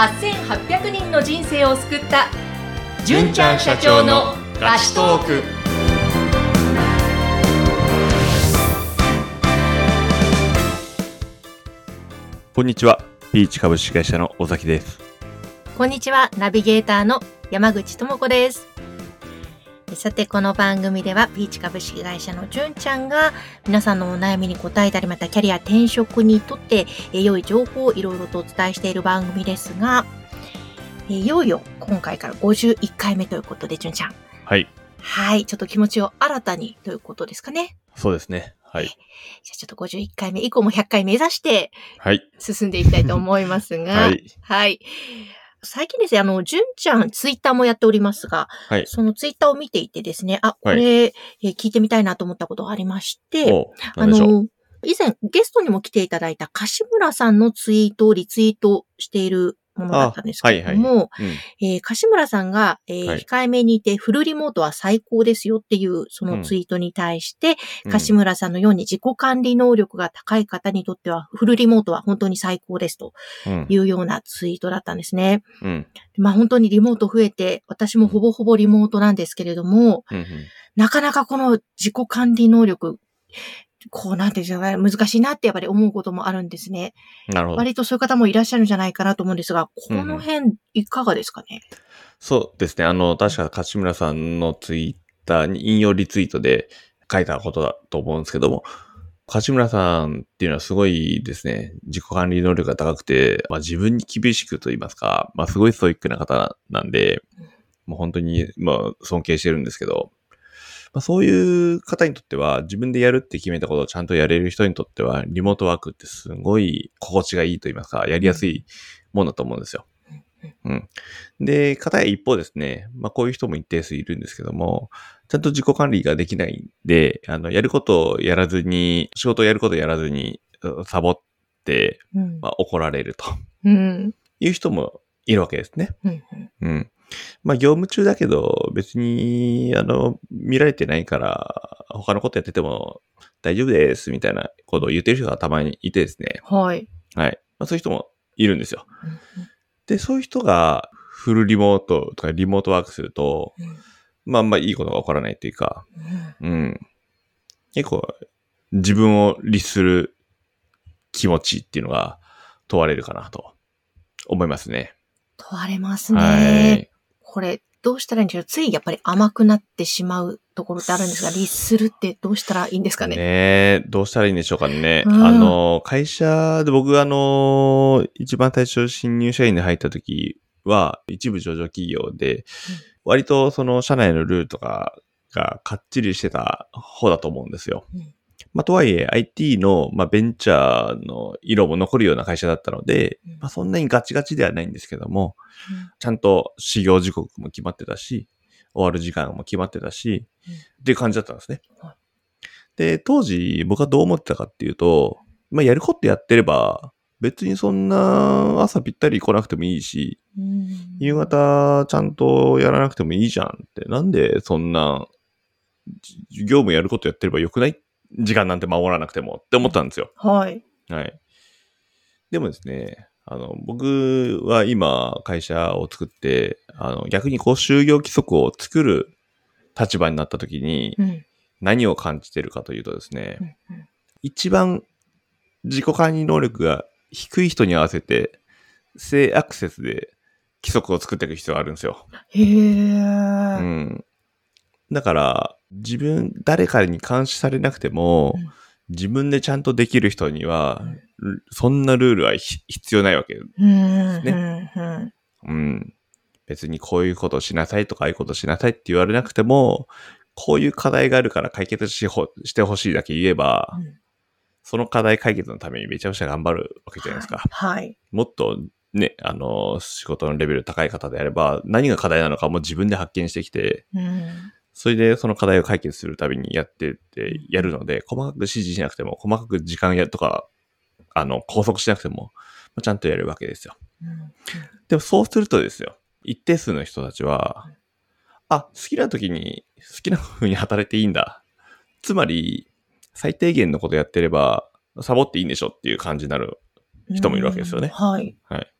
8800人の人生を救った純ちゃん社長のラストークこんにちは。ピーチ株式会社の尾崎です。こんにちは、ナビゲーターの山口智子です。さて、この番組では、ピーチ株式会社の純ちゃんが、皆さんのお悩みに答えたり、またキャリア転職にとって、え良い情報をいろいろとお伝えしている番組ですが、えいよいよ今回から51回目ということで、純ちゃん。はい。はい、ちょっと気持ちを新たにということですかね。そうですね。はい。じゃあちょっと51回目以降も100回目指してはい。進んでいきたいと思いますが、はい。はい。最近ですね、あの、純ちゃん、ツイッターもやっておりますが、はい。そのツイッターを見ていてですね、あ、これ、えー聞いてみたいなと思ったことがありまして、おあ。の、以前ゲストにも来ていただいた柏村さんのツイートをリツイートしているものだったんですけれども、うん。えー柏村さんが、えーはい控えめにいてフルリモートは最高ですよっていうそのツイートに対して、柏村さんのように自己管理能力が高い方にとってはフルリモートは本当に最高ですとうん。いうようなツイートだったんですね。うん。まあ本当にリモート増えて、私もほぼほぼリモートなんですけれども、うん。なかなかこの自己管理能力、こうなんていうんですかね、難しいなってやっぱり思うこともあるんですね。なるほど。割とそういう方もいらっしゃるんじゃないかなと思うんですが、この辺いかがですかね、そうですね。あの、確か、柏村さんのツイッターに引用リツイートで書いたことだと思うんですけども、柏村さんっていうのはすごいですね、自己管理能力が高くて、まあ自分に厳しくと言いますか、まあすごいストイックな方なんで、もう本当に、まあ尊敬してるんですけど、まあそういう方にとっては、自分でやるって決めたことをちゃんとやれる人にとっては、リモートワークってすごい心地がいいと言いますか、やりやすいものだと思うんですよ。うん。で、方や一方ですね、まあこういう人も一定数いるんですけども、ちゃんと自己管理ができないんで、あの、やることをやらずに、仕事をやることをやらずに、うサボって、うんまあ怒られるとうんいう人もいるわけですね。うんうん。まあ業務中だけど、別に、あの、見られてないから、他のことやってても大丈夫です、みたいなことを言ってる人がたまにいてですね。はい。はい。まあそういう人もいるんですよ。で、そういう人がフルリモートとかリモートワークすると、うんまあまあいいことが起こらないというか、うんうん。結構自分を律する気持ちっていうのが問われるかなと思いますね。問われますね。はい。これ、どうしたらいいんでしょう？ついやっぱり甘くなってしまうところってあるんですが、律するってどうしたらいいんですかね？ねえ、どうしたらいいんでしょうかね。うん。あの、会社で僕あの、一番最初新入社員で入った時は、一部上場企業で、割とその社内のルールとかがかっちりしてた方だと思うんですよ。うんまあ、とはいえ IT の、まあ、ベンチャーの色も残るような会社だったので、うん。まあ、そんなにガチガチではないんですけども、ちゃんと始業時刻も決まってたし、終わる時間も決まってたし、うん。っていう感じだったんですね。は。で、当時僕はどう思ってたかっていうと、まあ、やることやってれば、別にそんな朝ぴったり来なくてもいいし、うん。夕方ちゃんとやらなくてもいいじゃんって、なんでそんな、じ業務やることやってればよくない時間なんて守らなくてもって思ったんですよ。はい。はい。でもですね、あの、僕は今会社を作って、あの、逆にこう就業規則を作る立場になった時にうん何を感じてるかというとですね、うんうん一番自己管理能力が低い人に合わせて、性アクセスで規則を作っていく必要があるんですよ。へえ。うん。だから、自分、誰かに監視されなくても、うん自分でちゃんとできる人には、ルそんなルールはひ必要ないわけ。うんうんうんうん。別にこういうことしなさいとか、ああいうことしなさいって言われなくても、こういう課題があるから解決しほしてほしいだけ言えば、うんその課題解決のためにめちゃくちゃ頑張るわけじゃないですか。はい。もっとね、あの、仕事のレベル高い方であれば、何が課題なのかも自分で発見してきて、うんそれでその課題を解決するたびにやってってやるので、細かく指示しなくても、細かく時間やとか、あの、拘束しなくても、ちゃんとやるわけですよ。うんでもそうするとですよ、一定数の人たちは、あ、好きな時に好きな風に働いていいんだ。つまり、最低限のことやってれば、サボっていいんでしょっていう感じになる人もいるわけですよねはい。はい。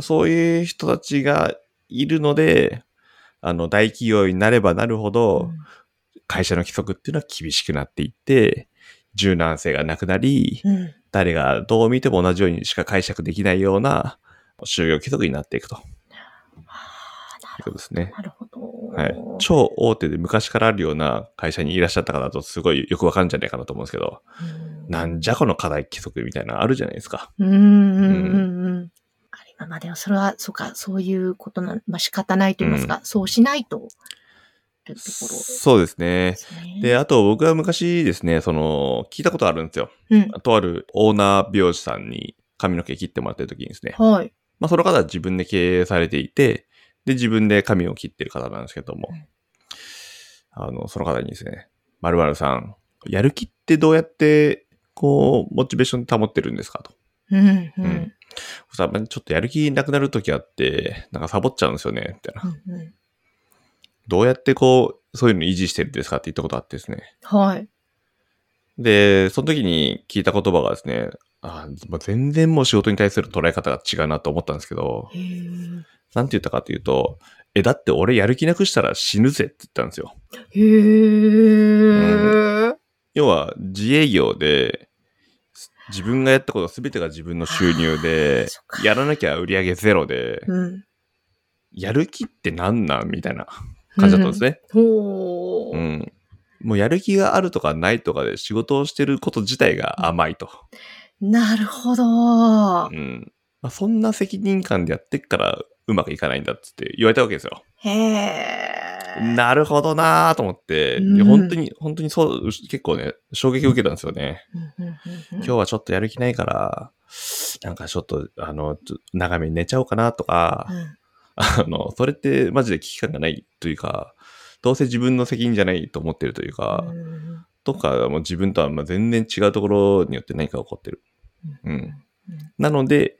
そういう人たちがいるので、あの、大企業になればなるほど、会社の規則っていうのは厳しくなっていって、柔軟性がなくなり、誰がどう見ても同じようにしか解釈できないような就業規則になっていくということですね。なるほど。はい。超大手で昔からあるような会社にいらっしゃった方だとすごいよくわかるんじゃないかなと思うんですけど、うんなんじゃこの課題規則みたいなのあるじゃないですか。うんうんうんうん。まあでもそれは、そうか、そういうことな、まあ仕方ないと言いますか、そうしないと、そうですね。で、あと僕は昔ですね、その、聞いたことあるんですよ。うん。とあるオーナー美容師さんに髪の毛切ってもらってる時にですね、はい。まあその方は自分で経営されていて、で、自分で髪を切ってる方なんですけども、うんあの、その方にですね、〇〇さん、やる気ってどうやって、こう、モチベーション保ってるんですかと。うん、ううんん。そしたら、まあちょっとやる気なくなる時あって、なんかサボっちゃうんですよね、みたいな。うんうんどうやってこう、そういうの維持してるんですかって言ったことあってですね。はい。で、その時に聞いた言葉がですね、あまあ全然もう仕事に対する捉え方が違うなと思ったんですけど、へーなんて言ったかというと、え、だって俺やる気なくしたら死ぬぜって言ったんですよ。へー要は自営業で、自分がやったこと全てが自分の収入でやらなきゃ売り上げゼロで、うん。やる気ってなんなん？みたいな 感じだったんですね。うん。もうやる気があるとかないとかで仕事をしてること自体が甘いと。なるほど。うん。まあ、そんな責任感でやってっからうまくいかないんだっつって言われたわけですよ。へー。なるほどなーと思って、うん本当に、本当にそう、結構ね、衝撃を受けたんですよね。今日はちょっとやる気ないから、なんかちょっと、あの、長めに寝ちゃおうかなとか、うんあの、それってマジで危機感がないというか、どうせ自分の責任じゃないと思ってるというか、うんとか、もう自分とはまあ全然違うところによって何か起こってる。うん。なので、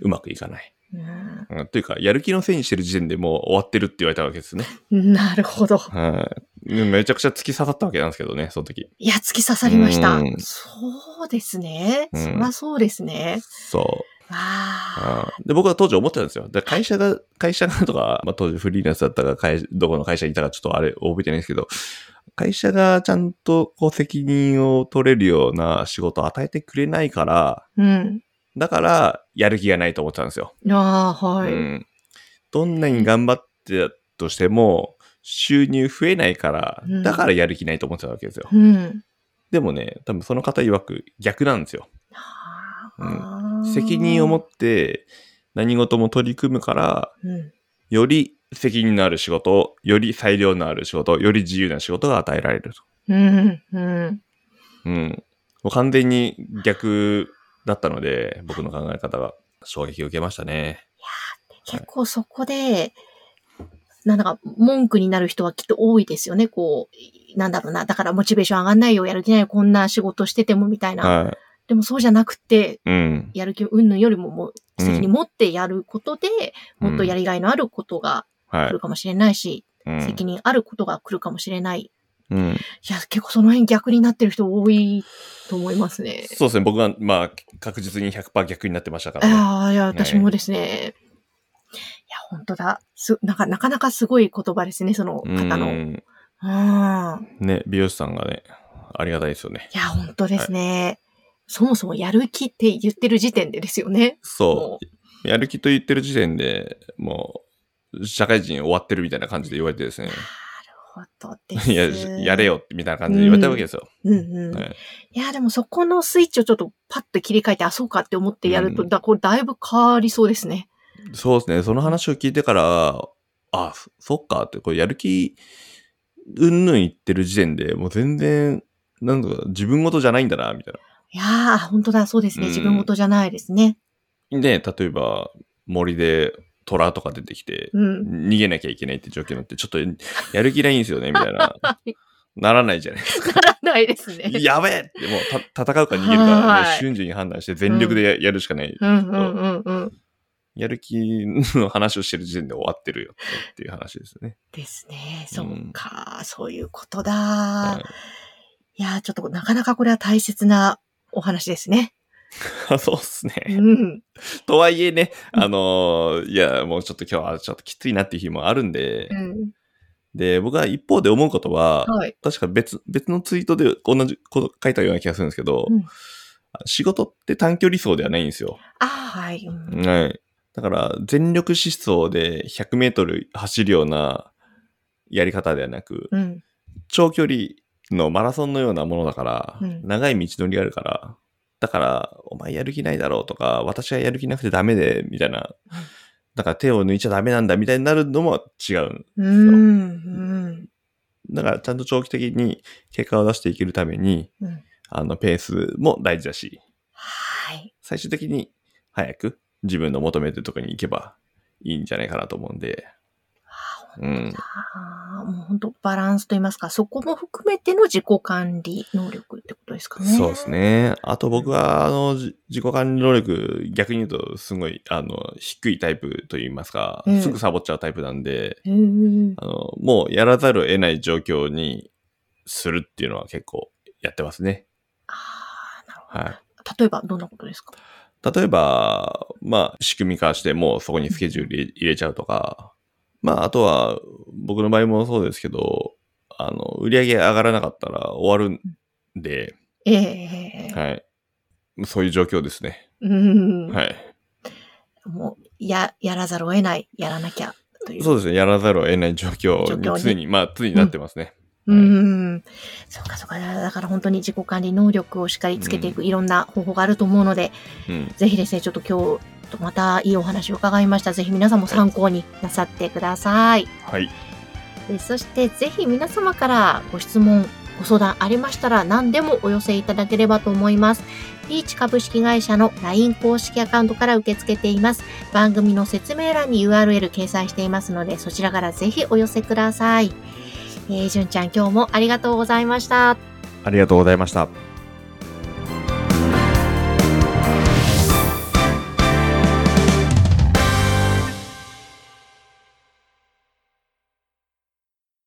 うまくいかない。うんうん、というか、やる気のせいにしてる時点でもう終わってるって言われたわけですね。なるほど。はい。めちゃくちゃ突き刺さったわけなんですけどね、その時。いや、突き刺さりましたうん。そうですね。うんそりゃそうですね。そう。わあ。で、僕は当時思ってたんですよ。で会社が、会社がとか、まあ当時フリーランスだったか、どこの会社にいたかちょっとあれ覚えてないんですけど、会社がちゃんとこう責任を取れるような仕事を与えてくれないから、うん。だからやる気がないと思ってたんですよ。ああ、はい。うん。どんなに頑張ってたとしても、収入増えないからうん、だからやる気ないと思ってたわけですよ。うん。でもね、多分その方曰く逆なんですよ。あー責任を持って何事も取り組むから、うん。より責任のある仕事、より裁量のある仕事、より自由な仕事が与えられると。うん。うん。うん。もう完全に逆だったので、僕の考え方が衝撃を受けましたね。結構そこで、なんだか文句になる人はきっと多いですよね。こう、なんだろうな。だからモチベーション上がんないよ、やる気ないよ、こんな仕事しててもみたいな。はでもそうじゃなくて、い。うん。やる気云々よりももううん責任持ってやることで、もっとやりがいのあることがはい来る。かもしれないし、うん。責任あることが来るかもしれない。うん。いや、結構その辺逆になってる人多いと思いますね。そうですね。僕は、まあ、確実に100%逆になってましたからね。ああ、いや、私もですね。いや、本当だ。す、なんか、なかなかすごい言葉ですね、その方の。うん。うん。ね、美容師さんがね、ありがたいですよね。いや、本当ですね。そもそもやる気って言ってる時点でですよね。そう。やる気と言ってる時点でもう、社会人終わってるみたいな感じで言われてですね。なるほどです。いや、やれ。よみたいな感じで言われたわけですよ。うんうん。はいいや、でもそこのスイッチをちょっとパッと切り替えて、あ、そうかって思ってやると、うんだこれだいぶ変わりそうですね。そうですね。その話を聞いてから、あ、そそっかって、これやる気、うんぬん言ってる時点で、もう全然、なんだか自分事じゃないんだな、みたいいやー、本当だ、そうですね。うん自分事じゃないですね。な。で、例えば、森で虎とか出てきて、うん。逃げなきゃいけないって状況になって、ちょっとやる気ないんですよね、みたいな。ならないじゃないですか。ならないですね。やべえって、もうた戦うか逃げるか、瞬時に判断して全力でややるしかない。やる気の話をしてる時点で終わってるよっていう話ですね。ですね。そううんか、そういうことだ。はいいやー、ちょっとなかなかこれは大切なお話ですね。そうっすうね。ん。とはいえね、あのーいや、もうちょっと今日はちょっときついなっていう日もあるんで、うん。で、僕は一方で思うことは、はい。確か別、別のツイートで同じこと書いたような気がするんですけど、うん仕事って短距離走ではないんですよ。あはい。うんはい。だから、全力疾走で100メートル走るようなやり方ではなく、うん。長距離のマラソンのようなものだから、うん長い道のりがあるから、だから、お前やる気ないだろうとか、私はやる気なくてダメで、みたいな。だから手を抜いちゃダメなんだ、みたいになるのも違う。うん。うん。だから、ちゃんと長期的に結果を出していけるために、うんあの、ペースも大事だし、はい。最終的に早く自分の求めてるところに行けばいいんじゃないかなと思うんで、うん。ああ、もう本当バランスと言いますか、そこも含めての自己管理能力ってことですかね。そうですね。あと僕は、あの、じ自己管理能力、逆に言うと、すごい、あの、低いタイプと言いますか、うんすぐサボっちゃうタイプなんで、へーあの、もうやらざるを得ない状況にするっていうのは結構やってますね。ああ、なるほはど。例えば、どんなことですか？い。例えば、まあ、仕組み化して、もうそこにスケジュール入れちゃうとか、まあ、あとは、僕の場合もそうですけど、あの、売り上げ上がらなかったら終わるんで、ええはい。そういう状況ですね。うん。はい。もう、や、やらざるを得ない、やらなきゃ、という。そうですね。やらざるを得ない状況に常に、まあ、常になってますね。うん。そうか、そうか。だから本当に自己管理能力をしっかりつけていく、いろんな方法があると思うので、うん。ぜひですね、ちょっと今日、またいいお話を伺いました。ぜひ皆さんも参考になさってください。はい。でそして、ぜひ皆様からご質問、ご相談ありましたら何でもお寄せいただければと思います。ピーチ株式会社の LINE 公式アカウントから受け付けています。番組の説明欄に URL 掲載していますので、そちらからぜひお寄せください。えー、じゅんちゃん今日もありがとうございました。ありがとうございました。